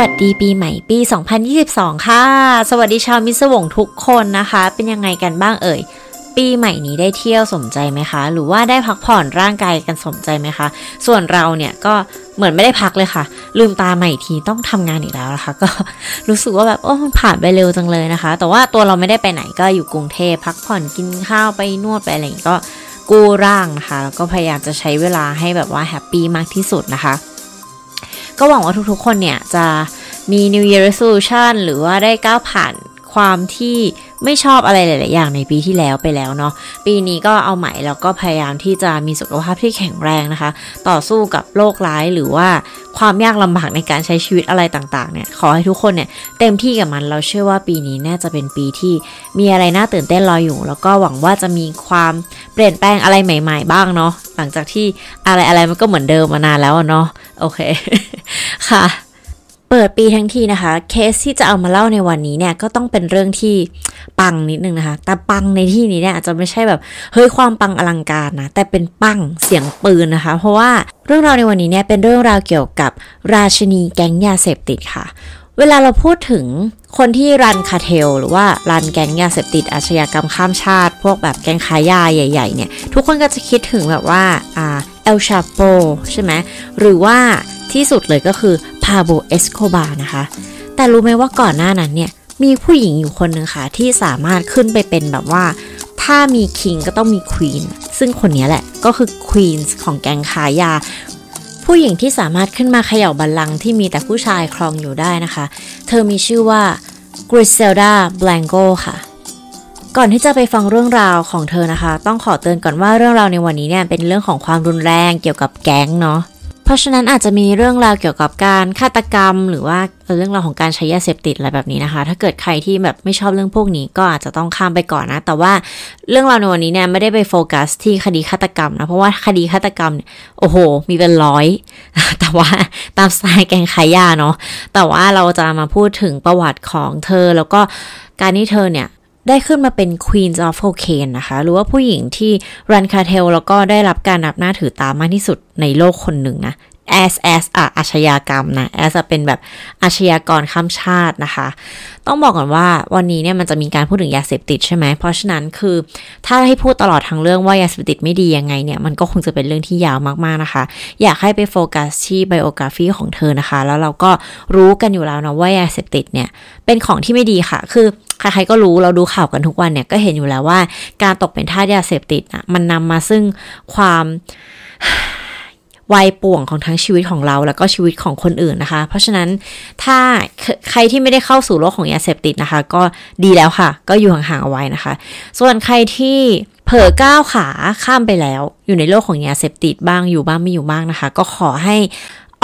วัสดีปีใหม่ปี 2022 ค่ะ สวัสดีชาวมิสวงทุกคนนะคะ เป็นยังไงกันบ้างเอ่ย ปีใหม่นี้ได้เที่ยวสมใจไหมคะ หรือว่าได้พักผ่อนร่างกายกันสมใจไหมคะ ส่วนเราเนี่ยก็เหมือนไม่ได้พักเลยค่ะ ลืมตาใหม่ทีต้องทำงานอีกแล้วนะคะ ก็รู้สึกว่าแบบโอ้มันผ่านไปเร็วจังเลยนะคะ แต่ว่าตัวเราไม่ได้ไปไหนก็อยู่กรุงเทพพักผ่อนกินข้าวไปนวดไปอะไรอย่างนี้ก็กู้ร่างนะคะ แล้วก็พยายามจะใช้เวลาให้แบบว่าแฮปปี้มากที่สุดนะคะ ก็หวังว่าทุกๆ คนเนี่ยจะมี New Year Resolution หรือว่าได้ก้าวผ่านความที่ไม่ชอบอะไรหลาย ๆ อย่างในปีที่แล้วไปแล้วเนาะ ปีนี้ก็เอาใหม่แล้วก็พยายามที่จะมีสุขภาพที่แข็งแรงนะคะ ต่อสู้กับโรคร้ายหรือว่าความยากลำบากในการใช้ชีวิตอะไรต่าง ๆ เนี่ย ขอให้ทุกคนเนี่ยเต็มที่กับมัน เราเชื่อว่าปีนี้น่าจะเป็นปีที่มีอะไรน่าตื่นเต้นรออยู่ แล้วก็หวังว่าจะมีความเปลี่ยนแปลงอะไรใหม่ ๆ บ้างเนาะ หลังจากที่อะไรอะไรมันก็เหมือนเดิมมานานแล้วเนาะ โอเค ค่ะ เปิดปีทั้งทีนะคะ เคสที่จะเอามาเล่าในวันนี้เนี่ยก็ต้องเป็นเรื่องที่ปังนิดนึงนะคะ แต่ปังในที่นี้เนี่ยอาจจะไม่ใช่แบบเฮ้ยความปังอลังการนะ แต่เป็นปังเสียงปืนนะคะ เพราะว่าเรื่องราวในวันนี้เนี่ยเป็นเรื่องราวเกี่ยวกับราชินีแก๊งยาเสพติดค่ะเวลาเราพูดถึงคนที่ run cartel หรือว่า run แก๊งยาเสพติดอาชญากรรมข้ามชาติ พวกแบบแก๊งค้ายาใหญ่ ๆ เนี่ย ทุกคนก็จะคิดถึงแบบว่าอ่า เอลชาโปใช่ไหมหรือว่าที่สุดเลยก็คือพาโบเอสโคบานะคะ แต่รู้ไหมว่าก่อนหน้านั้นเนี่ยมีผู้หญิงอยู่คนหนึ่งค่ะ ที่สามารถขึ้นไปเป็นแบบว่า ถ้ามีคิงก็ต้องมีควีนซึ่งคนนี้แหละก็คือควีนของแกงคายา ผู้หญิงที่สามารถขึ้นมาเขย่าบัลลังก์ที่มีแต่ผู้ชายครองอยู่ได้นะคะ เธอมีชื่อว่ากริเซลดาแบลงโกค่ะ ก่อนที่จะไปฟังเรื่องราวของเธอนะคะ ต้องขอเตือนก่อนว่าเรื่องราวในวันนี้เนี่ยเป็นเรื่องของความรุนแรงเกี่ยวกับแก๊งเนาะเพราะฉะนั้นอาจจะมีเรื่องราวเกี่ยวกับการฆาตกรรม หรือว่าเรื่องราวของการใช้ยาเสพติดอะไรแบบนี้นะคะ ถ้าเกิดใครที่แบบไม่ชอบเรื่องพวกนี้ก็อาจจะต้องข้ามไปก่อนนะ แต่ว่าเรื่องราวในวันนี้เนี่ยไม่ได้ไปโฟกัสที่คดีฆาตกรรมนะเพราะว่าคดีฆาตกรรมเนี่ยโอ้โห มีเป็นร้อย แต่ว่าตามสไตล์แกงขายยาเนาะแต่ว่าเราจะมาพูดถึงประวัติของเธอแล้วก็การที่เธอเนี่ย ได้ขึ้นมาเป็น Queen of Cocaine นะคะ หรือว่าผู้หญิงที่รันคาเทลแล้วก็ได้รับการนับหน้าถือตามากที่สุดในโลกคนหนึ่งนะ as as อะอาชญากรรมนะ as เป็นแบบอาชญากรข้ามชาตินะคะ ต้องบอกก่อนว่าวันนี้เนี่ยมันจะมีการพูดถึงยาเสพติดใช่ไหม เพราะฉะนั้นคือถ้าให้พูดตลอดทั้งเรื่องว่ายาเสพติดไม่ดียังไงเนี่ย มันก็คงจะเป็นเรื่องที่ยาวมากๆนะคะ อยากให้ไปโฟกัสที่ไบโอกราฟีของเธอนะคะ แล้วเราก็รู้กันอยู่แล้วนะว่ายาเสพติดเนี่ยเป็นของที่ไม่ดีค่ะ คือใครๆก็รู้เราดูข่าวกันทุกวันเนี่ยก็เห็นอยู่แล้วว่า การตกเป็นทาสยาเสพติดอะมันนำมาซึ่งความ วัยป่วงของทั้งชีวิตของเรา แล้วก็ชีวิตของคนอื่นนะคะ เพราะฉะนั้นถ้าใครที่ไม่ได้เข้าสู่โลกของยาเสพติดนะคะ ก็ดีแล้วค่ะ ก็อยู่ห่างๆเอาไว้นะคะ ส่วนใครที่เผลอก้าวขาข้ามไปแล้ว อยู่ในโลกของยาเสพติดบ้างอยู่บ้างไม่อยู่บ้างนะคะ ก็ขอให้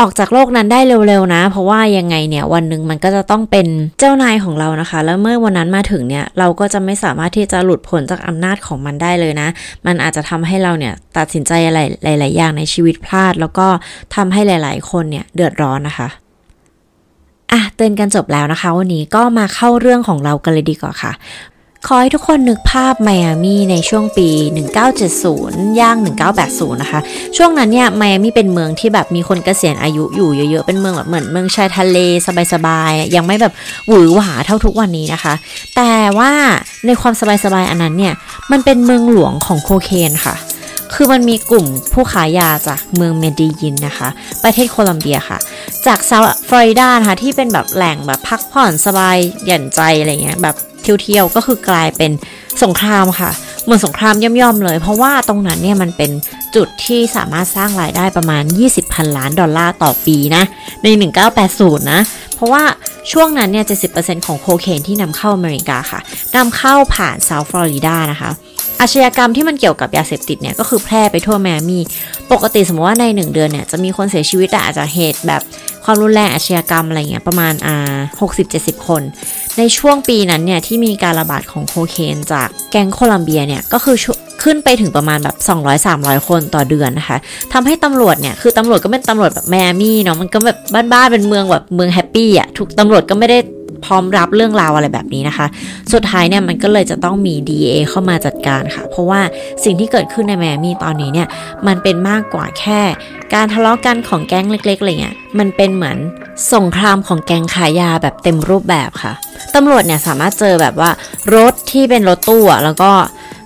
ออกจากโลกนั้นได้เร็วๆนะ เพราะว่ายังไงเนี่ยวันหนึ่งมันก็จะต้องเป็นเจ้านายของเรานะคะ แล้วเมื่อวันนั้นมาถึงเนี่ยเราก็จะไม่สามารถที่จะหลุดพ้นจากอำนาจของมันได้เลยนะ มันอาจจะทำให้เราเนี่ยตัดสินใจอะไรหลาย ๆ อย่างในชีวิตพลาด แล้วก็ทำให้หลาย ๆ คนเนี่ยเดือดร้อนนะคะอะเตือนกันจบแล้วนะคะ วันนี้ก็มาเข้าเรื่องของเรากันเลยดีกว่าค่ะ ขอให้ทุกคนนึกภาพไมอามี่ในช่วงปี 1970 ย่าง 1980 นะคะ ช่วงนั้นเนี่ยไมอามี่เป็นเมืองที่แบบมีคนเกษียณอายุอยู่เยอะๆ เป็นเมืองแบบเหมือนเมืองชายทะเลสบายๆ ยังไม่แบบหวือหวาเท่าทุกวันนี้นะคะ แต่ว่าในความสบายๆ อันนั้นเนี่ย มันเป็นเมืองหลวงของโคเคนค่ะ คือมันมีกลุ่มผู้ขายยาจากเมืองเมดิยินนะคะ ประเทศโคลัมเบียค่ะ จากเซาท์ฟลอริดานะคะที่เป็นแบบแหล่งแบบพักผ่อนสบายหย่อนใจอะไรเงี้ยแบบ เที่ยวๆก็คือกลายเป็นสงครามค่ะ เหมือนสงครามย่อมๆเลย เพราะว่าตรงนั้นเนี่ยมันเป็นจุดที่สามารถสร้างรายได้ประมาณ 20พันล้านดอลลาร์ต่อปีนะ ใน 1980 นะ เพราะว่าช่วงนั้นเนี่ย 70%ของโคเคนที่นำเข้าอเมริกาค่ะนำเข้าผ่านเซาท์ฟลอริดานะคะอาชญากรรมที่มันเกี่ยวกับยาเสพติดเนี่ยก็คือแพร่ไปทั่วแมมี่ ปกติสมมติว่าใน 1 เดือนเนี่ยจะมีคนเสียชีวิตอาจจะเหตุแบบ ความรุนแรงอาชญากรรมอะไรเงี้ยประมาณอ่าหกสิบเจ็ดสิบคน ในช่วงปีนั้นเนี่ยที่มีการระบาดของโคเคนจากแก๊งโคลัมเบียเนี่ยก็คือขึ้นไปถึงประมาณแบบ200-300 คนต่อเดือนนะคะทำให้ตำรวจเนี่ย คือตำรวจก็เป็นตำรวจแบบแมมี่เนาะ มันก็แบบบ้านๆ เป็นเมืองแบบเมืองแฮปปี้อะ ทุกตำรวจก็ไม่ได้ พร้อมรับเรื่องราวอะไรแบบนี้นะคะ สุดท้ายเนี่ยมันก็เลยจะต้องมี DA เข้ามาจัดการค่ะ เพราะว่าสิ่งที่เกิดขึ้นในแมมี่ตอนนี้เนี่ยมันเป็นมากกว่าแค่ การทะเลาะกันของแก๊งเล็กๆอะไรเงี้ยมันเป็นเหมือนสงครามของแก๊งขายยาแบบเต็มรูปแบบค่ะตำรวจเนี่ยสามารถเจอแบบว่ารถที่เป็นรถตู้แล้วก็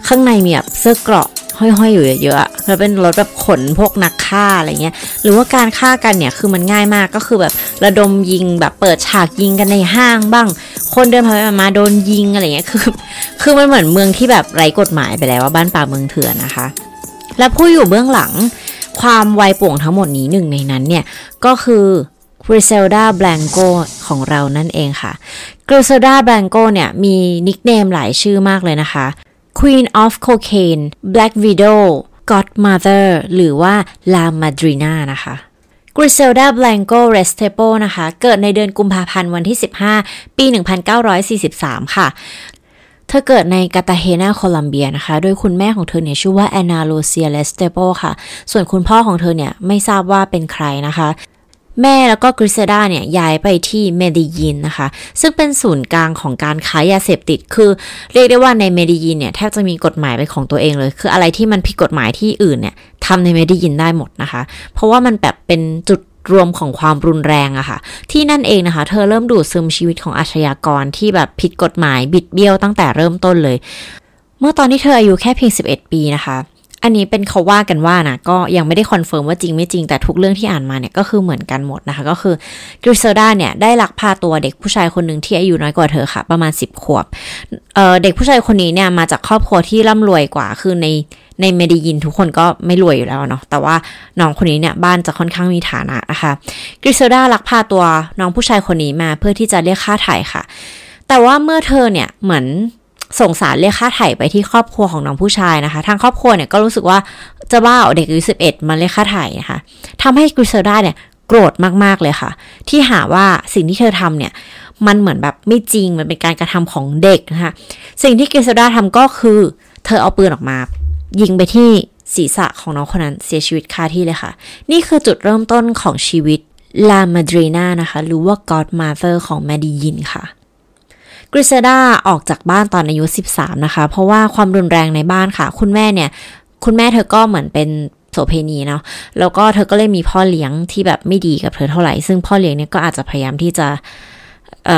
ข้างในมีแบบเสื้อเกราะห้อยๆอยู่เยอะ แล้วเป็นรถแบบขนพวกนักฆ่าอะไรเงี้ย หรือว่าการฆ่ากันเนี่ยคือมันง่ายมากก็คือแบบระดมยิงแบบเปิดฉากยิงกันในห้างบ้าง คนเดินผ่านไปมาโดนยิงอะไรเงี้ยคือ คือมันเหมือนเมืองที่แบบไร้กฎหมายไปแล้วว่าบ้านป่าเมืองเถื่อนนะคะ และผู้อยู่เบื้องหลังความวายป่วงทั้งหมดนี้หนึ่งในนั้นเนี่ยก็คือกริเซลดาแบลงโกของเรานั่นเองค่ะกริเซลดาแบลงโกเนี่ยมี nickname หลายชื่อมากเลยนะคะ Queen of Cocaine Black Widow Godmother หรือว่า La Madrina นะคะกริเซลดา b l a n c o r e s t e p o นะคะ เกิดในเดือนกุมภาพันธ์วันที่ 15 ปี 1943 ค่ะ เธอเกิดในกาตาเฮนาโคลัมเบียนะคะ โดยคุณแม่ของเธอเนี่ยชื่อว่าแอนนาโลเซียเลสเตโปค่ะ ส่วนคุณพ่อของเธอเนี่ยไม่ทราบว่าเป็นใครนะคะ แม่แล้วก็กริเซดาเนี่ยย้ายไปที่เมดิยินนะคะ ซึ่งเป็นศูนย์กลางของการค้ายาเสพติด คือเรียกได้ว่าในเมดิยินเนี่ยแทบจะมีกฎหมายเป็นของตัวเองเลย คืออะไรที่มันผิดกฎหมายที่อื่นเนี่ยทำในเมดิยินได้หมดนะคะ เพราะว่ามันแบบเป็นจุดรวมของความรุนแรงอะค่ะ ที่นั่นเองนะคะ เธอเริ่มดูดซึมชีวิตของอาชญากรที่แบบผิดกฎหมายบิดเบี้ยวตั้งแต่เริ่มต้นเลย เมื่อตอนที่เธออายุแค่เพียง 11 ปีนะคะ อันนี้เป็นเขาว่ากันว่านะก็ยังไม่ได้ confirm ว่าจริงไม่จริงแต่ทุกเรื่องที่อ่านมาเนี่ยก็คือเหมือนกันหมดนะคะ ก็คือกริเซลดาเนี่ยได้ลักพาตัวเด็กผู้ชายคนหนึ่งที่อายุน้อยกว่าเธอค่ะ ประมาณ 10 ขวบเด็กผู้ชายคนนี้เนี่ยมาจากครอบครัวที่ร่ำรวยกว่าคือในในเมดิยินทุกคนก็ไม่รวยอยู่แล้วเนาะแต่ว่าน้องคนนี้เนี่ยบ้านจะค่อนข้างมีฐานะนะคะกริเซลดาลักพาตัวน้องผู้ชายคนนี้มาเพื่อที่จะเรียกค่าไถ่ค่ะ แต่ว่าเมื่อเธอเนี่ยเหมือน ส่งสารเรียกค่าไถ่ไปที่ครอบครัวของน้องผู้ชายนะคะ ทางครอบครัวเนี่ยก็รู้สึกว่าจะบ้าเอาเด็กอายุสิบเอ็ดมาเรียกค่าไถ่นะคะทำให้กริเซลดาเนี่ยโกรธมากๆเลยค่ะ ที่หาว่าสิ่งที่เธอทำเนี่ยมันเหมือนแบบไม่จริงมันเป็นการกระทำของเด็กนะคะสิ่งที่กริเซลดาทำก็คือ เธอเอาปืนออกมา ยิงไปที่ศีรษะของน้องคนนั้นเสียชีวิตคาที่เลยค่ะ นี่คือจุดเริ่มต้นของชีวิตLa Madrina นะคะ หรือว่า Godmother ของเมดิยินค่ะ กริเซลดาออกจากบ้านตอนอายุ 13 นะคะ เพราะว่าความรุนแรงในบ้านค่ะ คุณแม่เนี่ย คุณแม่เธอก็เหมือนเป็นโสเพณีเนาะ แล้วก็เธอก็เลยมีพ่อเลี้ยงที่แบบไม่ดีกับเธอเท่าไหร่ ซึ่งพ่อเลี้ยงเนี่ยก็อาจจะพยายามที่จะ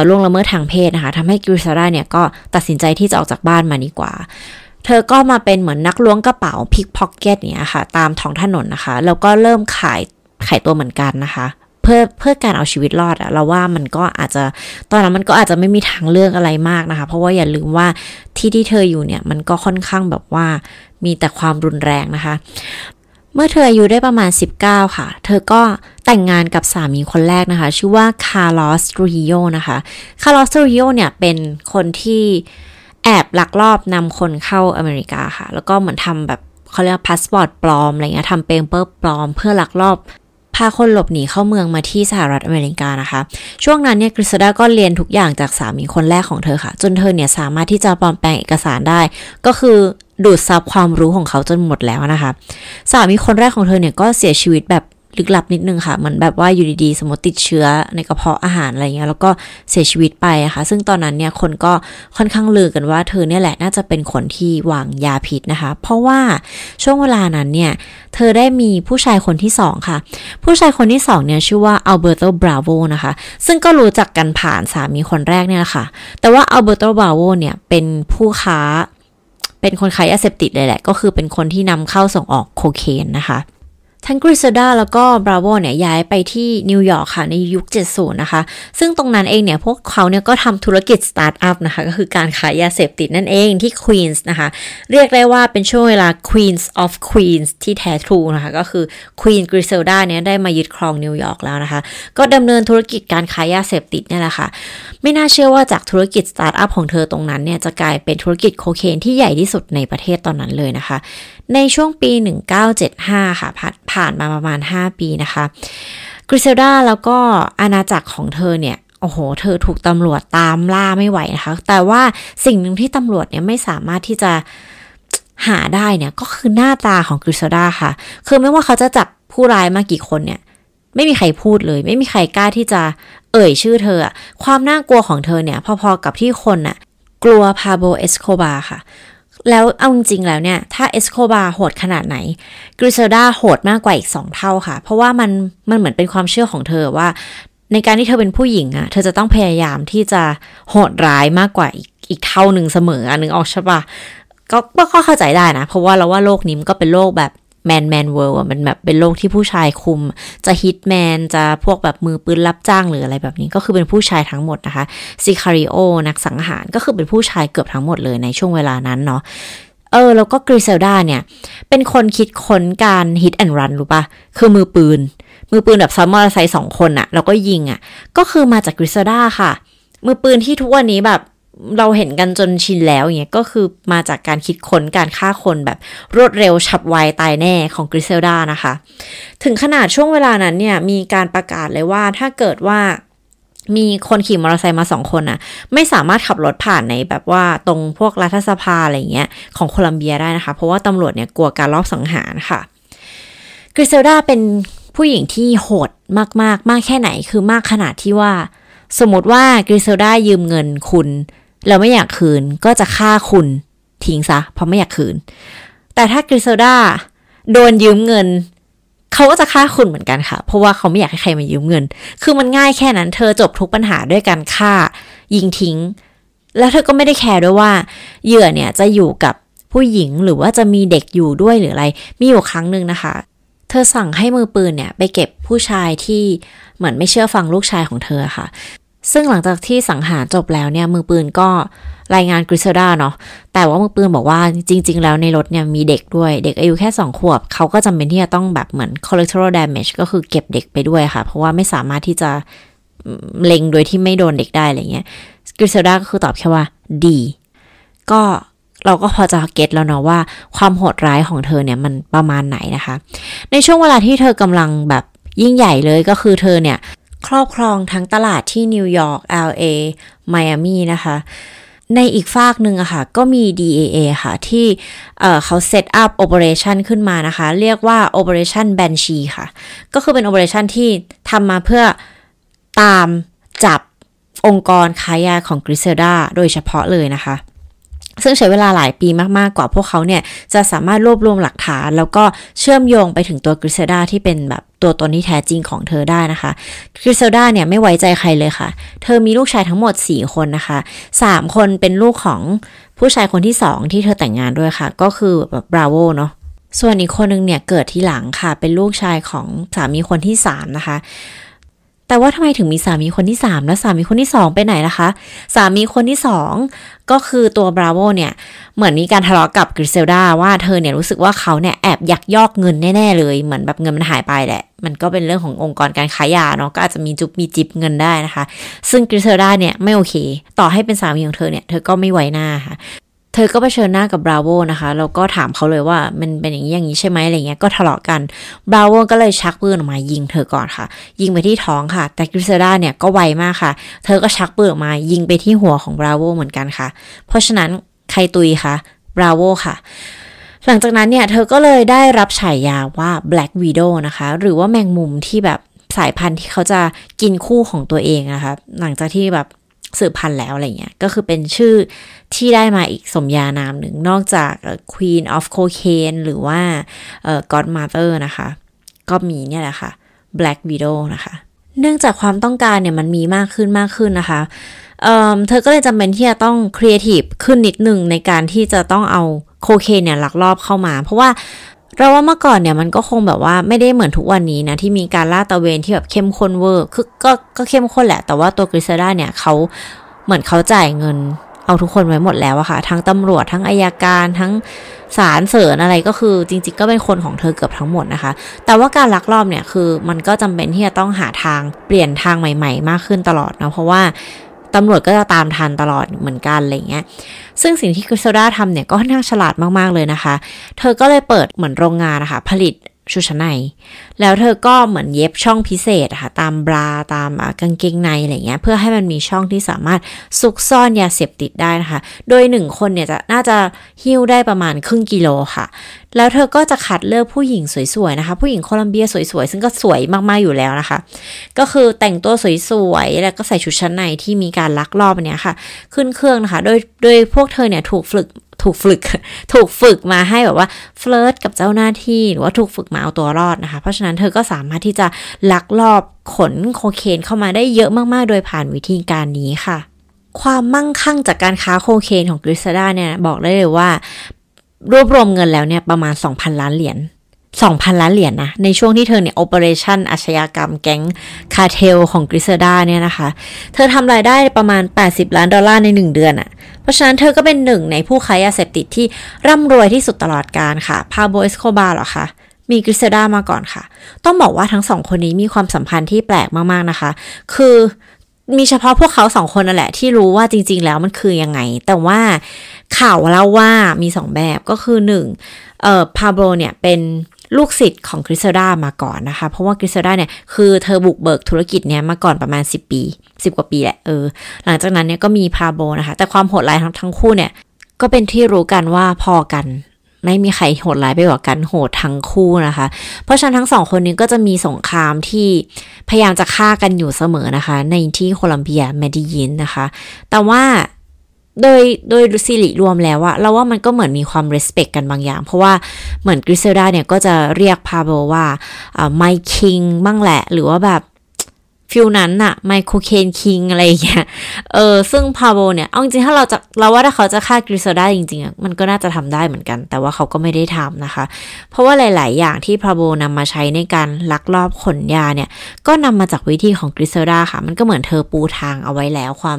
ล่วงละเมิดทางเพศนะคะทำให้กริเซลดาเนี่ยก็ตัดสินใจที่จะออกจากบ้านมาดีกว่า เธอก็มาเป็นเหมือนนักล้วงกระเป๋า pickpocket เนี่ยค่ะ ตามท้องถนนนะคะ แล้วก็เริ่มขายขายตัวเหมือนกันนะคะ เพื่อเพื่อการเอาชีวิตรอดอะเราว่ามันก็อาจจะตอนนั้นมันก็อาจจะไม่มีทางเลือกอะไรมากนะคะ เพราะว่าอย่าลืมว่าที่ที่เธออยู่เนี่ยมันก็ค่อนข้างแบบว่ามีแต่ความรุนแรงนะคะ เมื่อเธออายุได้ประมาณ 19 ค่ะ เธอก็แต่งงานกับสามีคนแรกนะคะ ชื่อว่าคาร์ลอสตรูฮิโอนะคะคาร์ลอสตรูฮิโอเนี่ยเป็นคนที่แอบลักลอบนำคนเข้าอเมริกาค่ะ แล้วก็เหมือนทำแบบเขาเรียกพาสปอร์ตปลอมอะไรเงี้ยทำ paper ปลอม เพื่อลักลอบ พาคนหลบหนีเข้าเมืองมาที่สหรัฐอเมริกานะคะ ช่วงนั้นเนี่ยกริเซลดาก็เรียนทุกอย่างจากสามีคนแรกของเธอค่ะ จนเธอเนี่ยสามารถที่จะปลอมแปลงเอกสารได้ ก็คือดูดซับความรู้ของเขาจนหมดแล้วนะคะ สามีคนแรกของเธอเนี่ยก็เสียชีวิตแบบ ลึกลับนิดนึงค่ะ เหมือนแบบว่าอยู่ดีๆ สมมติติดเชื้อในกระเพาะอาหารอะไรเงี้ย แล้วก็เสียชีวิตไปนะคะ ซึ่งตอนนั้นเนี่ยคนก็ค่อนข้างลือกันว่าเธอเนี่ยแหละน่าจะเป็นคนที่วางยาพิษนะคะ เพราะว่าช่วงเวลานั้นเนี่ยเธอได้มีผู้ชายคนที่สองค่ะ ผู้ชายคนที่สองเนี่ยชื่อว่าอัลเบอร์โตบราโวนะคะ ซึ่งก็รู้จักกันผ่านสามีคนแรกเนี่ยแหละค่ะ แต่ว่าอัลเบอร์โตบราโวเนี่ยเป็นผู้ค้าเป็นคนขายยาเสพติดเลยแหละ ก็คือเป็นคนที่นำเข้าส่งออกโคเคนนะคะ ทั้งกริซดาแล้วก็บราโวเนี่ยย้ายไปที่นิวยอร์กค่ะในยุค 70 นะคะ ซึ่งตรงนั้นเองเนี่ยพวกเขาเนี่ยก็ทำธุรกิจสตาร์ทอัพนะคะ ก็คือการขายยาเสพติดนั่นเองที่ควีนส์นะคะ เรียกได้ว่าเป็นช่วงเวลา Queen of Queens ที่แท้ true นะคะ ก็คือ queen กริเซลดาเนี่ยได้มายึดครองนิวยอร์กแล้วนะคะ ก็ดำเนินธุรกิจการขายยาเสพติดเนี่ยแหละค่ะ ไม่น่าเชื่อว่าจากธุรกิจสตาร์ทอัพของเธอตรงนั้นเนี่ยจะกลายเป็นธุรกิจโคเคนที่ใหญ่ที่สุดในประเทศตอนนั้นเลยนะคะในช่วงปี 1975 ค่ะผ่านผ่านมาประมาณ 5 ปีนะคะกริเซลดาแล้วก็อาณาจักรของเธอเนี่ยโอ้โห เธอถูกตำรวจตามล่าไม่ไหวนะคะ แต่ว่าสิ่งหนึ่งที่ตำรวจเนี่ยไม่สามารถที่จะหาได้เนี่ยก็คือหน้าตาของกริเซลดาค่ะ คือไม่ว่าเขาจะจับผู้ร้ายมากี่คนเนี่ย ไม่มีใครพูดเลย ไม่มีใครกล้าที่จะเอ่ยชื่อเธอ ความน่ากลัวของเธอเนี่ย พอๆกับที่คนน่ะ กลัวพาโบเอสโคบาค่ะ แล้วเอาจริงๆแล้วเนี่ย ถ้าเอสโคบาโหดขนาดไหนกริเซลดาโหดมากกว่าอีก 2 เท่าค่ะ เพราะว่ามันมันเหมือนเป็นความเชื่อของเธอว่า ในการที่เธอเป็นผู้หญิงอะเธอจะต้องพยายามที่จะโหดร้ายมากกว่าอีกอีกเท่าหนึ่งเสมออะนึกออกใช่ปะก็ก็เข้าใจได้นะ เพราะว่าเราว่าโลกนี้มันก็เป็นโลกแบบ man man world มันแบบเป็นโลกที่ผู้ชายคุม จะ hitman จะพวกแบบมือปืนรับจ้างหรืออะไรแบบนี้ก็คือเป็นผู้ชายทั้งหมดนะคะ sicario นักสังหารก็คือเป็นผู้ชายเกือบทั้งหมดเลยในช่วงเวลานั้นเนาะเออแล้วก็กริเซลดาเนี่ย เป็นคนคิดค้นการ hit and run รู้ปะคือมือปืน มือปืนแบบซ้อนมอเตอร์ไซค์สองคนอะแล้วก็ยิงอะก็คือมาจากกริเซลดาค่ะ มือปืนที่ทุกวันนี้แบบ เราเห็นกันจนชินแล้วอย่างเงี้ยก็คือมาจากการคิดค้นการฆ่าคนแบบรวดเร็วฉับไวตายแน่ของกริเซลดานะคะ ถึงขนาดช่วงเวลานั้นเนี่ยมีการประกาศเลยว่าถ้าเกิดว่ามีคนขี่มอเตอร์ไซค์มาสองคนอะไม่สามารถขับรถผ่านในแบบว่าตรงพวกรัฐสภาอะไรเงี้ยของโคลัมเบียได้นะคะ เพราะว่าตำรวจเนี่ยกลัวการลอบสังหารค่ะกริเซลดาเป็นผู้หญิงที่โหดมากๆ มากแค่ไหนคือมากขนาดที่ว่า สมมติว่ากริเซลดายืมเงินคุณ แล้วไม่อยากคืนก็จะฆ่าคุณทิ้งซะ เพราะไม่อยากคืน แต่ถ้ากริซลดาโดนยืมเงิน เขาก็จะฆ่าคุณเหมือนกันค่ะ เพราะว่าเขาไม่อยากให้ใครมายืมเงิน คือมันง่ายแค่นั้น เธอจบทุกปัญหาด้วยการฆ่า ยิงทิ้ง แล้วเธอก็ไม่ได้แคร์ด้วยว่าเหยื่อเนี่ยจะอยู่กับผู้หญิงหรือว่าจะมีเด็กอยู่ด้วยหรืออะไร มีอยู่ครั้งหนึ่งนะคะ เธอสั่งให้มือปืนเนี่ยไปเก็บผู้ชายที่เหมือนไม่เชื่อฟังลูกชายของเธอค่ะ ซึ่งหลังจากที่สังหารจบแล้วเนี่ยมือปืนก็รายงานกริซเดาเนาะแต่ว่ามือปืนบอกว่าจริง ๆ แล้วในรถเนี่ยมีเด็กด้วย เด็กอายุแค่ 2 ขวบ เขาก็จำเป็นที่จะต้องแบบเหมือน collateral damage ก็คือเก็บเด็กไปด้วยค่ะ เพราะว่าไม่สามารถที่จะเล็งโดยที่ไม่โดนเด็กได้อะไรเงี้ยกริเซลดาก็คือตอบแค่ว่าดี ก็เราก็พอจะ get แล้วเนาะว่าความโหดร้ายของเธอเนี่ยมันประมาณไหนนะคะ ในช่วงเวลาที่เธอกำลังแบบยิ่งใหญ่เลยก็คือเธอเนี่ย ครอบครองทั้งตลาดที่นิวยอร์ก LA ไมอามีนะคะ ในอีกฝากหนึ่งอะค่ะ ก็มี DEA ค่ะ ที่เขา set up operation ขึ้นมานะคะ เรียกว่า Operation Banshee ค่ะ ก็คือเป็น operation ที่ทำมาเพื่อตามจับองค์กรค้ายาของกริเซลดาโดยเฉพาะเลยนะคะ ซึ่งใช้เวลาหลายปีมาก ๆ กว่าพวกเขาเนี่ยจะสามารถรวบรวมหลักฐาน แล้วก็เชื่อมโยงไปถึงตัวกริเซลดาที่เป็นแบบตัวตนที่แท้จริงของเธอได้นะคะกริเซลดาเนี่ยไม่ไว้ใจใครเลยค่ะ เธอมีลูกชายทั้งหมด 4 คนนะคะ 3 คนเป็นลูกของผู้ชายคนที่ 2 ที่เธอแต่งงานด้วยค่ะ ก็คือแบบบราโวเนาะส่วนอีกคนนึงเนี่ยเกิดที่หลังค่ะ เป็นลูกชายของสามีคนที่ 3 นะคะ แต่ว่าทำไมถึงมีสามีคนที่ 3 และสามีคนที่ 2 ไปไหนนะคะ สามีคนที่ 2 ก็คือตัวบราโวเนี่ยเหมือนมีการทะเลาะกับกริเซลดาว่าเธอเนี่ยรู้สึกว่าเขาเนี่ยแอบยักยอกเงินแน่ๆเลย เหมือนแบบเงินมันหายไปแหละ มันก็เป็นเรื่องขององค์กรการค้ายาเนาะก็อาจจะมีจุบมีจิบเงินได้นะคะ ซึ่งกริเซลดาเนี่ยไม่โอเค ต่อให้เป็นสามีของเธอเนี่ยเธอก็ไม่ไว้หน้าค่ะ เธอก็ไปเชิญหน้ากับบราโวนะคะแล้วก็ถามเขาเลยว่ามันเป็นอย่างนี้อย่างนี้ใช่ไหมอะไรเงี้ยก็ทะเลาะกันบราโวก็เลยชักปืนออกมายิงเธอก่อนค่ะ ยิงไปที่ท้องค่ะ แต่กริเซดาเนี่ยก็ไวมากค่ะ เธอก็ชักปืนออกมายิงไปที่หัวของบราโวเหมือนกันค่ะ เพราะฉะนั้นใครตุยคะบราโวค่ะหลังจากนั้นเนี่ยเธอก็เลยได้รับฉายาว่า Black Widow นะคะ หรือว่าแมงมุมที่แบบสายพันธุ์ที่เขาจะกินคู่ของตัวเองนะคะ หลังจากที่แบบ สืบพันธุ์แล้วอะไรเงี้ย ก็คือเป็นชื่อที่ได้มาอีกสมญานามหนึ่งนอกจาก Queen of Cocaine หรือว่า Godmother นะคะ ก็มีเนี่ยแหละค่ะ Black Widow นะคะ เนื่องจากความต้องการเนี่ยมันมีมากขึ้นมากขึ้นนะคะเธอก็เลยจำเป็นที่จะต้องครีเอทีฟขึ้นนิดหนึ่งในการที่จะต้องเอาโคเคนเนี่ยลักลอบเข้ามา เพราะว่า เราว่าเมื่อก่อนเนี่ยมันก็คงแบบว่าไม่ได้เหมือนทุกวันนี้นะที่มีการลาดตระเวนที่แบบเข้มข้นเวอร์คือก็ก็เข้มข้นแหละ แต่ว่าตัวกริเซลดาเนี่ยเขาเหมือนเขาจ่ายเงินเอาทุกคนไว้หมดแล้วอะค่ะ ทั้งตำรวจทั้งอายการทั้งศาลเสริญอะไรก็คือจริง ๆ ก็เป็นคนของเธอเกือบทั้งหมดนะคะ แต่ว่าการลักลอบเนี่ยคือมันก็จำเป็นที่จะต้องหาทางเปลี่ยนทางใหม่ ๆ มากขึ้นตลอดนะเพราะว่า ตำรวจก็จะตามทันตลอดเหมือนกันอะไรเงี้ย ซึ่งสิ่งที่คริสโซดาทำเนี่ยก็ค่อนข้างฉลาดมากๆเลยนะคะ เธอก็เลยเปิดเหมือนโรงงานนะคะผลิตชุดชั้นใน แล้วเธอก็เหมือนเย็บช่องพิเศษค่ะตามบราตามกางเกงในอะไรเงี้ยเพื่อให้มันมีช่องที่สามารถซุกซ่อนยาเสพติดได้นะคะ โดยหนึ่งคนเนี่ยจะน่าจะหิ้วได้ประมาณครึ่งกิโลค่ะ แล้วเธอก็จะคัดเลือกผู้หญิงสวยๆนะคะ ผู้หญิงโคลัมเบียสวยๆ ซึ่งก็สวยมากๆอยู่แล้วนะคะ ก็คือแต่งตัวสวยๆ แล้วก็ใส่ชุดชั้นในที่มีการลักลอบเนี้ยค่ะ ขึ้นเครื่องนะคะ โดยโดยพวกเธอเนี่ยถูกฝึกถูกฝึกถูกฝึกมาให้แบบว่าเฟลิร์ตกับเจ้าหน้าที่หรือว่าถูกฝึกมาเอาตัวรอดนะคะ เพราะฉะนั้นเธอก็สามารถที่จะลักลอบขนโคเคนเข้ามาได้เยอะมากๆ โดยผ่านวิธีการนี้ค่ะความมั่งคั่งจากการค้าโคเคนของกริเซลดาเนี่ยบอกได้เลยว่า รวบรวมเงินแล้วเนี่ยประมาณ 2,000 ล้านเหรียญ2,000 ล้านเหรียญนะ ในช่วงที่เธอเนี่ย operation อาชญากรรมแก๊งคาเทลของกริเซลดาเนี่ยนะคะ เธอทำรายได้ประมาณ 80 ล้านดอลลาร์ใน 1 เดือนอะ่ะ เพราะฉะนั้นเธอก็เป็นหนึ่งในผู้ค้ายาเสพติดที่ร่ำรวยที่สุดตลอดการค่ะ พาโบลเอสโคบาร์หรอคะมีกริเซลดามาก่อนค่ะ ต้องบอกว่าทั้งสองคนนี้มีความสัมพันธ์ที่แปลกมากๆนะคะ คือ มีเฉพาะพวกเขาสองคนนั่นแหละ ที่รู้ว่าจริง ๆ แล้วมันคือยังไง แต่ว่าข่าวเล่าว่ามีสองแบบก็คือหนึ่งเอ่อพาโบลเนี่ยเป็นลูกศิษย์ของกริเซลดามาก่อนนะคะ เพราะว่ากริเซลดาเนี่ยคือเธอบุกเบิกธุรกิจเนี้ยมาก่อนประมาณ 10 ปี 10 กว่าปีแหละเออหลังจากนั้นเนี่ยก็มีพาโบลนะคะ แต่ความโหดร้ายทั้งทั้งคู่เนี่ยก็เป็นที่รู้กันว่าพอกัน ไม่มีใครโหดร้ายไปกว่ากันโหดทั้งคู่นะคะ เพราะฉะนั้นทั้งสองคนนี้ก็จะมีสงครามที่พยายามจะฆ่ากันอยู่เสมอนะคะ ในที่โคลัมเบียเมเดยินนะคะ แต่ว่าโดยโดยสิริรวมแล้วอะเราว่ามันก็เหมือนมีความ respect กันบางอย่าง เพราะว่าเหมือนกริเซลดาเนี่ยก็จะเรียกพาโบลว่า my king บ้างแหละ หรือว่าแบบ feel นั้นอะ my cocaine king อะไรอย่างเงี้ยเออซึ่งพาโบเนี่ยเอาจริงถ้าเราจะเราว่าถ้าเขาจะฆ่ากริซได้จริงๆอะมันก็น่าจะทำได้เหมือนกัน แต่ว่าเขาก็ไม่ได้ทำนะคะ เพราะว่าหลาย ๆ อย่างที่พาโบนำมาใช้ในการลักลอบขนยาเนี่ย ก็นำมาจากวิธีของกริซดาค่ะ มันก็เหมือนเธอปูทางเอาไว้แล้วความ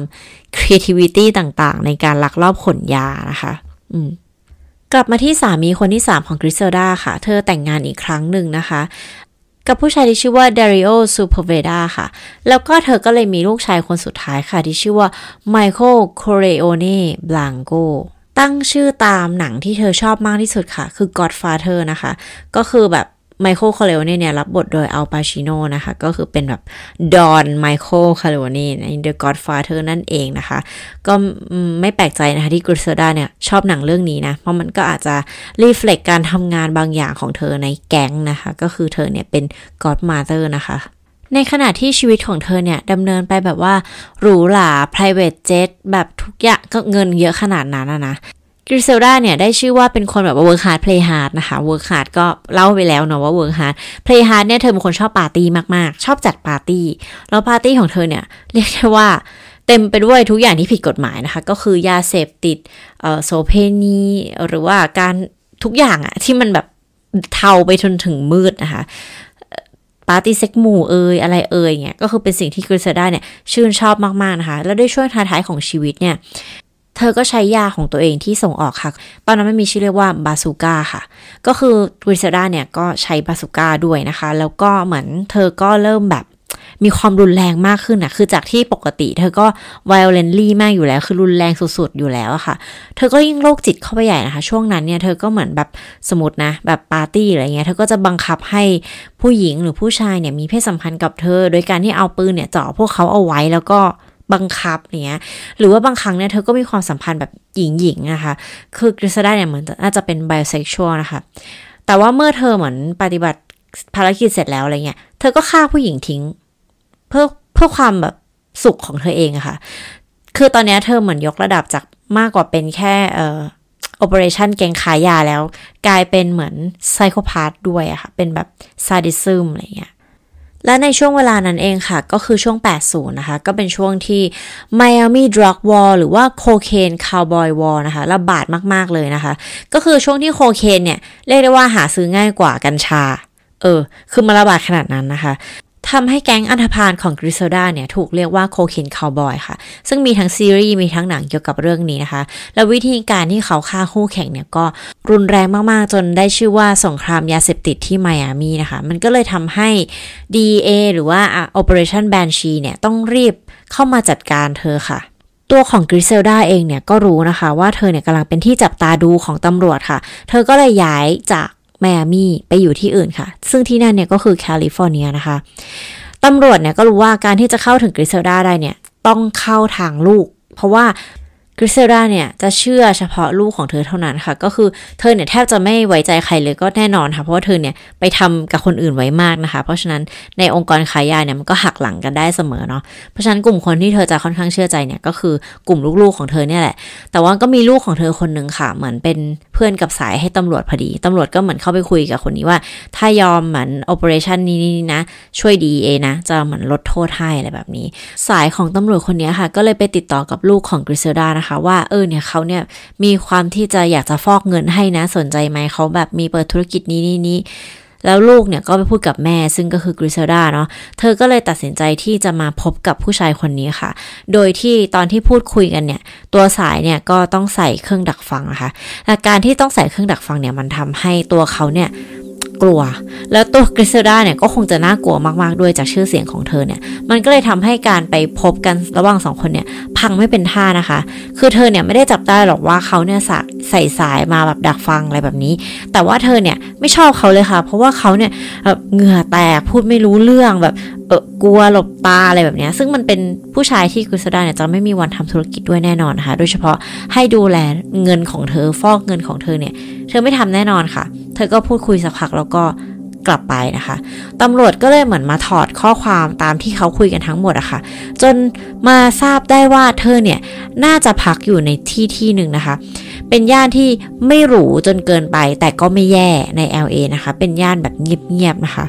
creativity ต่างๆ ในการลักลอบขนยานะคะ อืมกลับมาที่สามีคนที่ 3 ของกริซดาค่ะ เธอแต่งงานอีกครั้งหนึ่งนะคะ กับผู้ชายที่ชื่อว่าเดริโอซูเปอร์เวดาค่ะ แล้วก็เธอก็เลยมีลูกชายคนสุดท้ายค่ะ ที่ชื่อว่าไมเคิลคอร์เลโอเน่บลังโกตั้งชื่อตามหนังที่เธอชอบมากที่สุดค่ะ คือ Godfather นะคะ ก็คือแบบ ไมเคิลคอร์เลโอเน่เนี่ยรับบทโดยอัลปาชิโนนะคะ ก็คือเป็นแบบดอนไมเคิลคอร์เลโอเน่ใน The Godfather นั่นเองนะคะ ก็ไม่แปลกใจนะคะที่กริเซลดาเนี่ยชอบหนังเรื่องนี้นะ เพราะมันก็อาจจะ reflect การทำงานบางอย่างของเธอในแก๊งนะคะ ก็คือเธอเนี่ยเป็น Godmother นะคะในขณะที่ชีวิตของเธอเนี่ยดำเนินไปแบบว่าหรูหรา private jet แบบทุกอย่างก็เงินเยอะขนาดนั้นนะ กริเซลดาเนี่ยได้ชื่อว่าเป็นคนแบบว่า work hard play hard นะคะ work hard ก็เล่าไปแล้วเนาะว่า work hard play hard เนี่ยเธอเป็นคนชอบปาร์ตี้มากๆ ชอบจัดปาร์ตี้ แล้วปาร์ตี้ของเธอเนี่ยเรียกได้ว่าเต็มไปด้วยทุกอย่างที่ผิดกฎหมายนะคะ ก็คือยาเสพติดโสเภณีหรือว่าการทุกอย่างอะที่มันแบบเทาไปจนถึงมืดนะคะปาร์ตี้เซ็กซ์หมู่เอยอะไรเอยเนี่ยก็คือเป็นสิ่งที่กริเซลดาเนี่ยชื่นชอบมาก ๆ นะคะ แล้วด้วยช่วงท้ายๆของชีวิตเนี่ย เธอก็ใช้ยาของตัวเองที่ส่งออกค่ะ ตอนนั้นมันมีชื่อเรียกว่าบาซูก้าค่ะ ก็คือกริเซลดาเนี่ยก็ใช้บาซูก้าด้วยนะคะ แล้วก็เหมือนเธอก็เริ่มแบบมีความรุนแรงมากขึ้นนะคือจากที่ปกติ เธอก็ violently มากอยู่แล้ว คือรุนแรงสุดๆ อยู่แล้วอะค่ะ เธอก็ยิ่งโรคจิตเข้าไปใหญ่นะคะ ช่วงนั้นเนี่ย เธอก็เหมือนแบบสมมตินะ แบบปาร์ตี้อะไรเงี้ย เธอก็จะบังคับให้ผู้หญิงหรือผู้ชายเนี่ยมีเพศสัมพันธ์กับเธอ โดยการที่เอาปืนเนี่ยจ่อพวกเขาเอาไว้แล้วก็ บังคับเนี้ย หรือว่าบางครั้งเนี่ยเธอก็มีความสัมพันธ์แบบหญิงๆนะคะ คือกริซดาเนี่ยเหมือนน่าจะเป็นไบเซ็กชวลนะคะ แต่ว่าเมื่อเธอเหมือนปฏิบัติภารกิจเสร็จแล้วอะไรเงี้ย เธอก็ฆ่าผู้หญิงทิ้ง เพื่อเพื่อความแบบสุขของเธอเองอะคะ่ะ คือตอนนี้เธอเหมือนยกระดับจากมากกว่าเป็นแค่เอ่อโอเปอเรชันแกงขายยาแล้ว กลายเป็นเหมือนไซโคพาธด้วยอะคะ่ะ เป็นแบบซาดิซึมอะไรเงี้ย และในช่วงเวลานั้นเองค่ะ ก็คือช่วง 80 นะคะ ก็เป็นช่วงที่ Miami Drug War หรือว่า Cocaine Cowboy War นะคะระบาดมากๆเลยนะคะ ก็คือช่วงที่โคเคนเนี่ย เรียกได้ว่าหาซื้อง่ายกว่ากัญชา เออ คือมาระบาดขนาดนั้นนะคะ ทำให้แก๊งอันธพาลของกริซดาเนี่ยถูกเรียกว่าโคเคนคาวบอยค่ะ ซึ่งมีทั้งซีรีส์มีทั้งหนังเกี่ยวกับเรื่องนี้นะคะ และวิธีการที่เขาฆ่าคู่แข่งเนี่ยก็รุนแรงมากๆ จนได้ชื่อว่าสงครามยาเสพติดที่ไมอามีนะคะ มันก็เลยทำให้ DA หรือว่า Operation Banshee เนี่ยต้องรีบเข้ามาจัดการเธอค่ะตัวของกริเซลดาเองเนี่ยก็รู้นะคะว่าเธอเนี่ยกำลังเป็นที่จับตาดูของตำรวจค่ะ เธอก็เลยย้ายจาก ไมอามีไปอยู่ที่อื่นค่ะ ซึ่งที่นั่นเนี่ยก็คือแคลิฟอร์เนียนะคะตำรวจเนี่ยก็รู้ว่าการที่จะเข้าถึงกริเซลดาได้เนี่ยต้องเข้าทางลูก เพราะว่า กริเซลดาเนี่ยจะเชื่อเฉพาะลูกของเธอเท่านั้นค่ะ ก็คือเธอเนี่ยแทบจะไม่ไว้ใจใครเลยก็แน่นอนค่ะ เพราะว่าเธอเนี่ยไปทำกับคนอื่นไว้มากนะคะ เพราะฉะนั้นในองค์กรขายยาเนี่ยมันก็หักหลังกันได้เสมอเนาะเพราะฉะนั้นกลุ่มคนที่เธอจะค่อนข้างเชื่อใจเนี่ยก็คือกลุ่มลูกๆของเธอเนี่ยแหละ แต่ว่าก็มีลูกของเธอคนหนึ่งค่ะ เหมือนเป็นเพื่อนกับสายให้ตำรวจพอดีตำรวจก็เหมือนเข้าไปคุยกับคนนี้ว่า ถ้ายอมเหมือนโอเปอเรชันนี้นะ ช่วยดีเอนะจะเหมือนลดโทษให้อะไรแบบนี้ สายของตำรวจคนนี้ค่ะ ก็เลยไปติดต่อกับลูกของกริเซลดานะคะว่าเออเนี่ยเขาเนี่ยมีความที่จะอยากจะฟอกเงินให้นะสนใจไหมเขาแบบมีเปิดธุรกิจนี้นี้นี้แล้วลูกเนี่ยก็ไปพูดกับแม่ซึ่งก็คือกริเซดาเนาะ เธอก็เลยตัดสินใจที่จะมาพบกับผู้ชายคนนี้ค่ะ โดยที่ตอนที่พูดคุยกันเนี่ย ตัวสายเนี่ยก็ต้องใส่เครื่องดักฟังนะคะและการที่ต้องใส่เครื่องดักฟังเนี่ยมันทำให้ตัวเขาเนี่ย กลัว แล้วตัวกริซดาเนี่ยก็คงจะน่ากลัวมากๆด้วยจากชื่อเสียงของเธอเนี่ย มันก็เลยทำให้การไปพบกันระหว่างสองคนเนี่ยพังไม่เป็นท่านะคะ คือเธอเนี่ยไม่ได้จับได้หรอกว่าเขาเนี่ยใส่สายมาแบบดักฟังอะไรแบบนี้ แต่ว่าเธอเนี่ยไม่ชอบเขาเลยค่ะ เพราะว่าเขาเนี่ยแบบเหงื่อแตกพูดไม่รู้เรื่องแบบเออกลัวหลบตาอะไรแบบนี้ ซึ่งมันเป็นผู้ชายที่กริซดาเนี่ยจะไม่มีวันทำธุรกิจด้วยแน่นอนนะคะ โดยเฉพาะให้ดูแลเงินของเธอฟอกเงินของเธอเนี่ย เธอไม่ทำแน่นอนค่ะ เธอก็พูดคุยสักพักแล้วก็กลับไปนะคะตำรวจก็เลยเหมือนมาถอดข้อความตามที่เขาคุยกันทั้งหมดอะคะ่ะ จนมาทราบได้ว่าเธอเนี่ยน่าจะพักอยู่ในที่ที่หนึ่งนะคะ เป็นย่านที่ไม่หรูจนเกินไปแต่ก็ไม่แย่ใน LA นะคะ เป็นย่านแบบเงียบๆนะคะ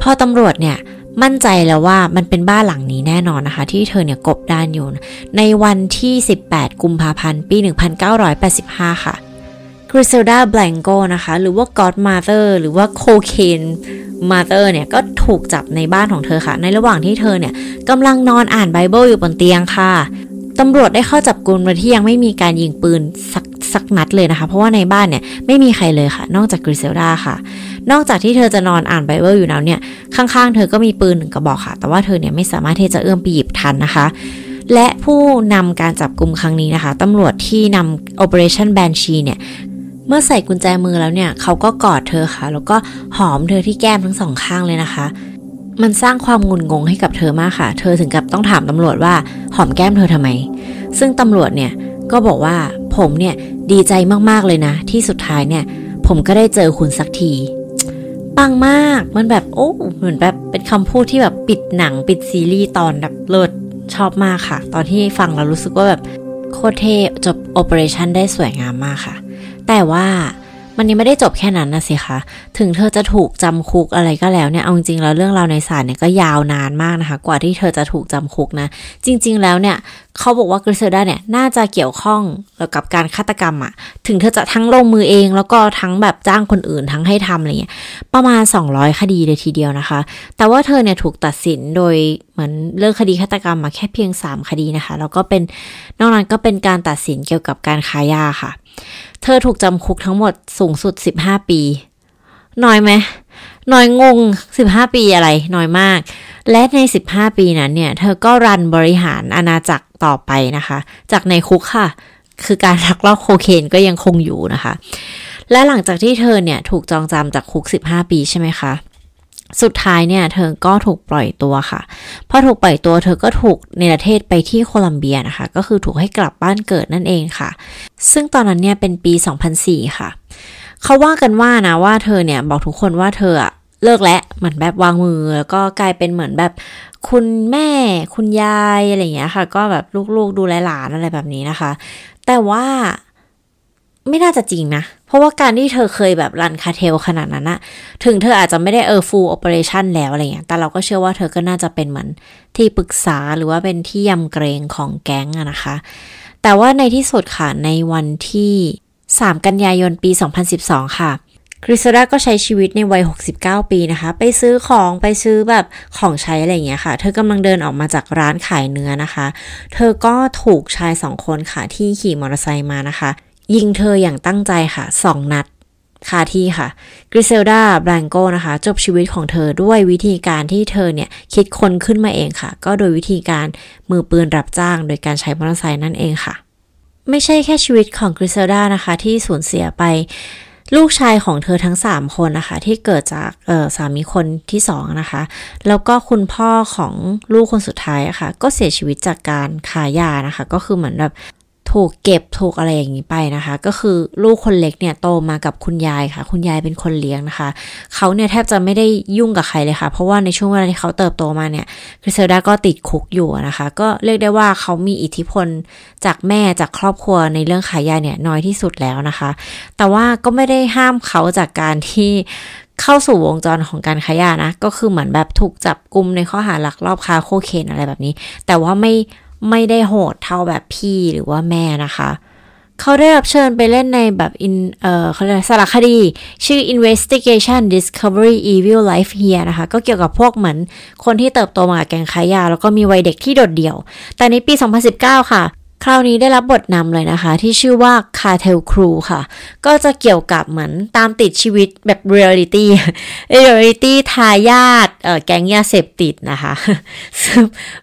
พอตำรวจเนี่ยมั่นใจแล้วว่ามันเป็นบ้านหลังนี้แน่นอนนะคะ ที่เธอเนี่ยกบดานอยู่ ในวันที่ 18 กุมภาพันธ์ ปี 1985 ค่ะ กริเซลดาแบลงโกนะคะ หรือว่า Godmother หรือว่า Cocaine Mother เนี่ยก็ถูกจับในบ้านของเธอค่ะ ในระหว่างที่เธอเนี่ยกำลังนอนอ่านไบเบิลอยู่บนเตียงค่ะตำรวจได้เข้าจับกลุ่มโดยที่ยังไม่มีการยิงปืนสักสักนัดเลยนะคะ เพราะว่าในบ้านเนี่ยไม่มีใครเลยค่ะ นอกจากกริเซลดาค่ะ นอกจากที่เธอจะนอนอ่านไบเบิลอยู่แล้วเนี่ยข้างๆ เธอก็มีปืนหนึ่งกระบอกค่ะ แต่ว่าเธอเนี่ยไม่สามารถที่จะเอื้อมไปหยิบทันนะคะ และผู้นำการจับกลุ่มครั้งนี้นะคะตำรวจที่นำ Operation Banshee เนี่ย เมื่อใส่กุญแจมือแล้วเนี่ย เขาก็กอดเธอค่ะ แล้วก็หอมเธอที่แก้มทั้งสองข้างเลยนะคะ มันสร้างความงุนงงให้กับเธอมากค่ะ เธอถึงกับต้องถามตำรวจว่าหอมแก้มเธอทำไม ซึ่งตำรวจเนี่ยก็บอกว่าผมเนี่ยดีใจมากๆเลยนะ ที่สุดท้ายเนี่ย ผมก็ได้เจอคุณสักทีปังมากมันแบบโอ้เหมือนแบบเป็นคำพูดที่แบบปิดหนังปิดซีรีส์ตอนแบบเลิศชอบมากค่ะ ตอนที่ฟังเรารู้สึกว่าแบบโคตรเท่จบโอเปอเรชั่นได้สวยงามมากค่ะ แต่ว่ามันยังไม่ได้จบแค่นั้นนะสิคะ ถึงเธอจะถูกจำคุกอะไรก็แล้วเนี่ย เอาจริงๆแล้วเรื่องราวในศาลเนี่ยก็ยาวนานมากนะคะ กว่าที่เธอจะถูกจำคุกนะ จริง ๆ แล้วเนี่ยเขาบอกว่ากริเซดาเนี่ยน่าจะเกี่ยวข้องกับการฆาตกรรมอะถึงเธอจะทั้งลงมือเองแล้วก็ทั้งแบบจ้างคนอื่นทั้งให้ทำอะไรเงี้ย ประมาณ 200 คดีเลยทีเดียวนะคะ แต่ว่าเธอเนี่ยถูกตัดสินโดยเหมือนเรื่องคดีฆาตกรรมมาแค่เพียง 3 คดีนะคะ แล้วก็เป็นนอกนั้นก็เป็นการตัดสินเกี่ยวกับการค้ายาค่ะ เธอถูกจำคุกทั้งหมดสูงสุด 15 ปี น้อยไหมน้อยงง 15 ปีอะไร น้อยมาก และใน 15 ปีนั้นเนี่ย เธอก็รันบริหารอาณาจักรต่อไปนะคะ จากในคุกค่ะ คือการลักลอบโคเคนก็ยังคงอยู่นะคะ และหลังจากที่เธอเนี่ย ถูกจองจำจากคุก 15 ปีใช่ไหมคะ สุดท้ายเนี่ยเธอก็ถูกปล่อยตัวค่ะ พอถูกปล่อยตัวเธอก็ถูกในประเทศไปที่โคลัมเบียนะคะ ก็คือถูกให้กลับบ้านเกิดนั่นเองค่ะ ซึ่งตอนนั้นเนี่ยเป็นปี 2004 ค่ะ เขาว่ากันว่านะว่าเธอเนี่ยบอกทุกคนว่าเธออะเลิกแล้วเหมือนแบบวางมือแล้วก็กลายเป็นเหมือนแบบคุณแม่คุณยายอะไรอย่างเงี้ยค่ะ ก็แบบลูกๆดูแลหลานอะไรแบบนี้นะคะ แต่ว่าไม่น่าจะจริงนะ เพราะว่าการที่เธอเคยแบบ run cartel ขนาดนั้นอะถึงเธออาจจะไม่ได้เออ full operation แล้วอะไรเงี้ย แต่เราก็เชื่อว่าเธอก็น่าจะเป็นเหมือนที่ปรึกษาหรือว่าเป็นที่ยำเกรงของแก๊งอะนะคะ แต่ว่าในที่สุดค่ะ ในวันที่ 3 กันยายนปี 2012 ค่ะคริสดาก็ใช้ชีวิตในวัย 69 ปีนะคะ ไปซื้อของไปซื้อแบบของใช้อะไรอย่างเงี้ยค่ะ เธอกำลังเดินออกมาจากร้านขายเนื้อนะคะ เธอก็ถูกชายสองคนค่ะที่ขี่มอเตอร์ไซค์มานะคะ ยิงเธออย่างตั้งใจค่ะสองนัดคาที่ค่ะกริเซลดาแบรังโกนะคะ จบชีวิตของเธอด้วยวิธีการที่เธอเนี่ย คิดคนขึ้นมาเองค่ะ ก็โดยวิธีการมือปืนรับจ้าง โดยการใช้มอเตอร์ไซค์นั่นเองค่ะ ไม่ใช่แค่ชีวิตของกริเซลดานะคะ ที่สูญเสียไปลูกชายของเธอทั้ง 3 คนนะคะ ที่เกิดจากสามีคนที่ 2 นะคะ แล้วก็คุณพ่อของลูกคนสุดท้ายะคะ่ะก็เสียชีวิตจากการขายยานะคะ ก็คือเหมือนแบบ ถูกเก็บถูกอะไรอย่างนี้ไปนะคะ ก็คือลูกคนเล็กเนี่ยโตมากับคุณยายค่ะ คุณยายเป็นคนเลี้ยงนะคะ เขาเนี่ยแทบจะไม่ได้ยุ่งกับใครเลยค่ะ เพราะว่าในช่วงเวลาที่เขาเติบโตมาเนี่ยกริเซลดาก็ติดคุกอยู่นะคะ ก็เรียกได้ว่าเขามีอิทธิพลจากแม่จากครอบครัวในเรื่องขายยาเนี่ยน้อยที่สุดแล้วนะคะ แต่ว่าก็ไม่ได้ห้ามเขาจากการที่เข้าสู่วงจรของการขายานะ ก็คือเหมือนแบบถูกจับกลุมในข้อหาลักลอบค้าโคเคนอะไรแบบนี้ แต่ว่าไม่ ไม่ได้โหดเท่าแบบพี่หรือว่าแม่นะคะ เขาได้รับเชิญไปเล่นในแบบอินเอ่อเขาเรียกสารคดี ชื่อ Investigation Discovery Evil Lives Here นะคะ ก็เกี่ยวกับพวกเหมือนคนที่เติบโตมากับแก๊งค้ายา แล้วก็มีวัยเด็กที่โดดเดี่ยว แต่ในปี 2019 ค่ะ คราวนี้ได้รับบทนำเลยนะคะ ที่ชื่อว่า Cartel Crew ค่ะ ก็จะเกี่ยวกับเหมือนตามติดชีวิตแบบเรียลิตี้เรียลิตี้ทายาทเออแก๊งยาเสพติดนะคะ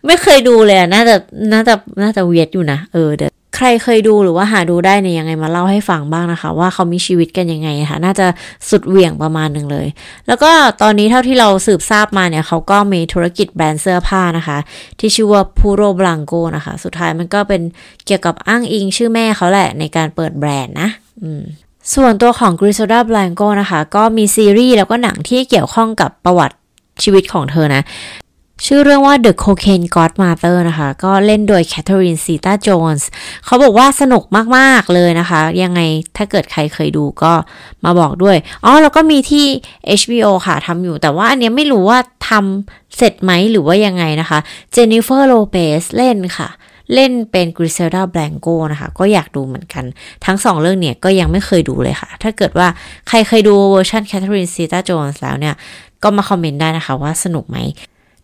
ไม่เคยดูเลยน่าจะน่าจะน่าจะเวียดอยู่นะ เออเดี๋ยว รเคยดูหรือว่าหาดูได้เนี่ยยังไงมาเล่าให้ฟังบ้างนะคะ ว่าเขามีชีวิตกันยังไงนะคะน่าจะสุดเหวี่ยงประมาณหนึ่งเลย แล้วก็ตอนนี้เท่าที่เราสืบทราบมาเนี่ยเขาก็มีธุรกิจแบรนด์เสื้อผ้านะคะ ที่ชื่อว่าพูโรบลังโกนะคะ สุดท้ายมันก็เป็นเกี่ยวกับอ้างอิงชื่อแม่เขาแหละในการเปิดแบรนด์นะอืมส่วนตัวของ Griselda Blanco นะคะ ก็มีซีรีส์แล้วก็หนังที่เกี่ยวข้องกับประวัติชีวิตของเธอนะ ชื่อเรื่องว่า The Cocaine Godmother นะคะ ก็เล่นโดย Catherine Zeta Jones เขาบอกว่าสนุกมาก ๆ เลยนะคะ ยังไงถ้าเกิดใครเคยดูก็มาบอกด้วย อ๋อ แล้วก็มีที่ HBO ค่ะทำอยู่ แต่ว่าอันเนี้ยไม่รู้ว่าทำเสร็จไหมหรือว่ายังไงนะคะ Jennifer Lopez เล่นค่ะ เล่นเป็นกริเซลดาแบลงโกนะคะ ก็อยากดูเหมือนกัน ทั้งสองเรื่องเนี่ยก็ยังไม่เคยดูเลยค่ะ ถ้าเกิดว่าใครเคยดูเวอร์ชันแคทเธอรีนซีตาโจนส์แล้วเนี่ย ก็มาคอมเมนต์ได้นะคะว่าสนุกไหม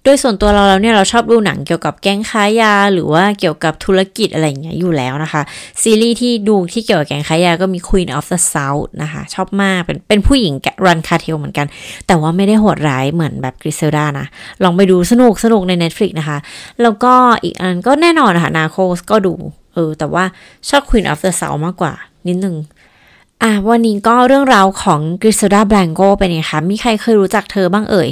โดยส่วนตัวเราแล้วเนี่ยเราชอบดูหนังเกี่ยวกับแก๊งค้ายา หรือว่าเกี่ยวกับธุรกิจอะไรอย่างเงี้ยอยู่แล้วนะคะ ซีรีส์ที่ดูที่เกี่ยวกับแก๊งค้ายาก็มี Queen of the South นะคะ ชอบมากเป็นเป็นผู้หญิง run cartel เหมือนกัน แต่ว่าไม่ได้โหดร้ายเหมือนแบบกริเซลดานะ ลองไปดูสนุกสนุกใน Netflix นะคะ แล้วก็อีกอันก็แน่นอนนะคะ Narcos ก็ดูเออแต่ว่าชอบ Queen of the South มากกว่านิดนึง อะวันนี้ก็เรื่องราวของกริซดาแบลงโกเป็นไงคะมีใครเคยรู้จักเธอบ้างเอ่ย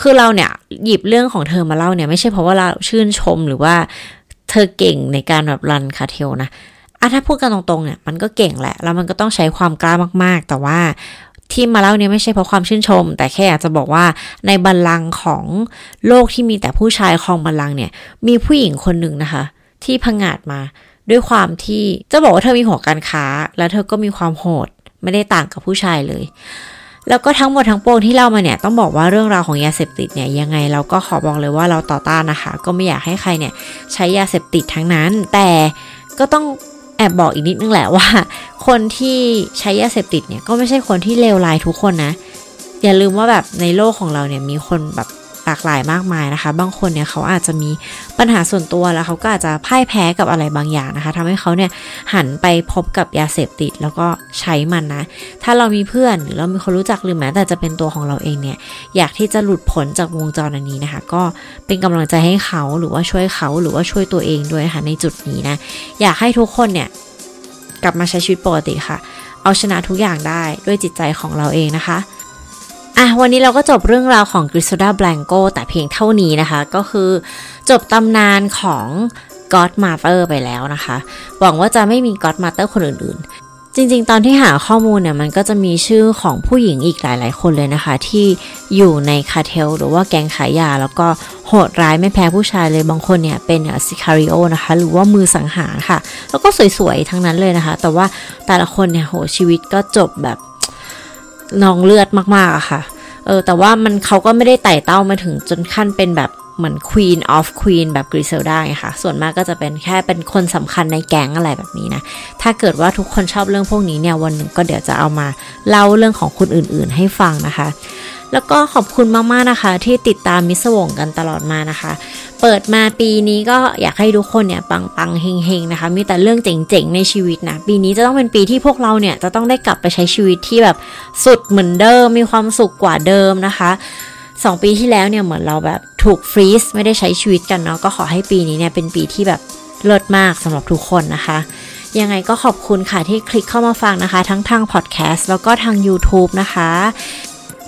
คือเราเนี่ยหยิบเรื่องของเธอมาเล่าเนี่ยไม่ใช่เพราะว่าเราชื่นชมหรือว่าเธอเก่งในการแบบรันคาเทลนะอะถ้าพูดกันตรงๆเนี่ยมันก็เก่งแหละ แล้วมันก็ต้องใช้ความกล้ามากๆ แต่ว่าที่มาเล่าเนี่ยไม่ใช่เพราะความชื่นชม แต่แค่อยากจะบอกว่าในบัลลังก์ของโลกที่มีแต่ผู้ชายครองบัลลังก์เนี่ย มีผู้หญิงคนหนึ่งนะคะ ที่พังงาดมา ด้วยความที่จะบอกว่าเธอมีหัวการค้า แล้วเธอก็มีความโหด ไม่ได้ต่างกับผู้ชายเลย แล้วก็ทั้งหมดทั้งปวงที่เล่ามาเนี่ยต้องบอกว่าเรื่องราวของยาเสพติดเนี่ยยังไงเราก็ขอบอกเลยว่าเราต่อต้านนะคะ ก็ไม่อยากให้ใครเนี่ยใช้ยาเสพติดทั้งนั้น แต่ก็ต้องแอบบอกอีกนิดนึงแหละว่า คนที่ใช้ยาเสพติดเนี่ยก็ไม่ใช่คนที่เลวร้ายทุกคนนะอย่าลืมว่าแบบในโลกของเราเนี่ยมีคนแบบ หลากหลายมากมายนะคะ บางคนเนี่ยเขาอาจจะมีปัญหาส่วนตัวแล้วเขาก็อาจจะพ่ายแพ้กับอะไรบางอย่างนะคะทำให้เขาเนี่ยหันไปพบกับยาเสพติดแล้วก็ใช้มันนะ ถ้าเรามีเพื่อนหรือเรามีคนรู้จักหรือแม้แต่จะเป็นตัวของเราเองเนี่ยอยากที่จะหลุดพ้นจากวงจรอันนี้นะคะ ก็เป็นกำลังใจให้เขาหรือว่าช่วยเขาหรือว่าช่วยตัวเองด้วยค่ะในจุดนี้นะ อยากให้ทุกคนเนี่ยกลับมาใช้ชีวิตปกติค่ะ เอาชนะทุกอย่างได้ด้วยจิตใจของเราเองนะคะ อะวันนี้เราก็จบเรื่องราวของกริ s ดาแบลงโกแต่เพียงเท่านี้นะคะ ก็คือจบตำนานของ Godmother ไปแล้วนะคะ หวังว่าจะไม่มี Godmother คนอื่นๆ จริงๆ ตอนที่หาข้อมูลเนี่ยมันก็จะมีชื่อของผู้หญิงอีกหลายๆ คนเลยนะคะ ที่อยู่ในคาเทล หรือว่าแก๊งขายยา แล้วก็โหดร้ายไม่แพ้ผู้ชายเลยบางคนเนี่ยเป็น sicario นะคะ หรือว่ามือสังหารค่ะ แล้วก็สวยๆ ทั้งนั้นเลยนะคะ แต่ว่าแต่ละคนเนี่ยโหชีวิตก็จบแบบ นองเลือดมากๆอะค่ะ เออ แต่ว่ามันเขาก็ไม่ได้ไต่เต้ามาถึงจนขั้นเป็นแบบเหมือน Queen of Queen แบบกริเซลได้ค่ะ ส่วนมากก็จะเป็นแค่เป็นคนสำคัญในแก๊งอะไรแบบนี้นะ ถ้าเกิดว่าทุกคนชอบเรื่องพวกนี้เนี่ยวันหนึ่งก็เดี๋ยวจะเอามาเล่าเรื่องของคนอื่นๆให้ฟังนะคะ แล้วก็ขอบคุณมากๆนะคะ ที่ติดตามมิสวงกันตลอดมานะคะ เปิดมาปีนี้ก็อยากให้ทุกคนเนี่ยปังๆเฮงๆนะคะ มีแต่เรื่องเจ๋งๆในชีวิตนะ ปีนี้จะต้องเป็นปีที่พวกเราเนี่ยจะต้องได้กลับไปใช้ชีวิตที่แบบสุดเหมือนเดิม มีความสุขกว่าเดิมนะคะสองปีที่แล้วเนี่ยเหมือนเราแบบถูกฟรีซไม่ได้ใช้ชีวิตกันเนาะก็ขอให้ปีนี้เนี่ยเป็นปีที่แบบเลิศมากสำหรับทุกคนนะคะยังไงก็ขอบคุณค่ะที่คลิกเข้ามาฟังนะคะ ทั้งทางพอดแคสต์แล้วก็ทาง YouTube นะคะ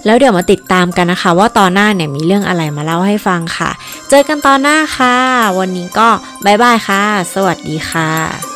แล้วเดี๋ยวมาติดตามกันนะคะ ว่าตอนหน้าเนี่ยมีเรื่องอะไรมาเล่าให้ฟังค่ะ เจอกันตอนหน้าค่ะ วันนี้ก็บายบายค่ะ สวัสดีค่ะ